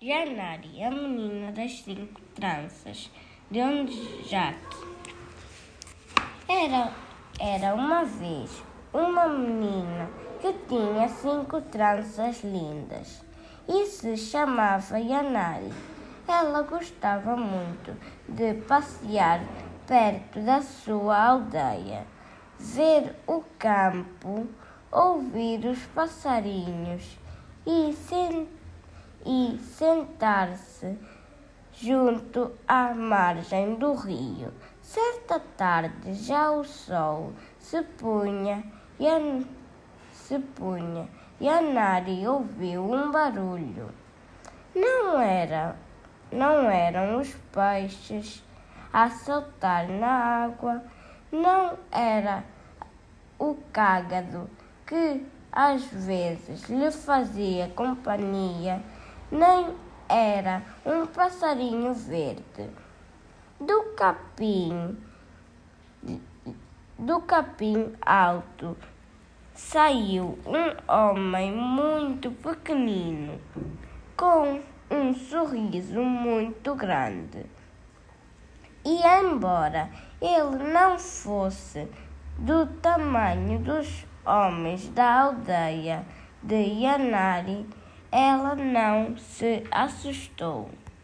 Janari, a menina das cinco tranças, de onde Jaque. Era, era uma vez uma menina que tinha cinco tranças lindas e se chamava Yanari. Ela gostava muito de passear perto da sua aldeia, ver o campo, ouvir os passarinhos e sentir sentar-se junto à margem do rio. Certa tarde já o sol se punha e a, se punha e a Nari ouviu um barulho. Não era, não eram os peixes a saltar na água, não era o cágado que às vezes lhe fazia companhia nem era um passarinho verde. Do capim, do capim alto, saiu um homem muito pequenino, com um sorriso muito grande. E embora ele não fosse do tamanho dos homens da aldeia de Yanari, ela não se assustou.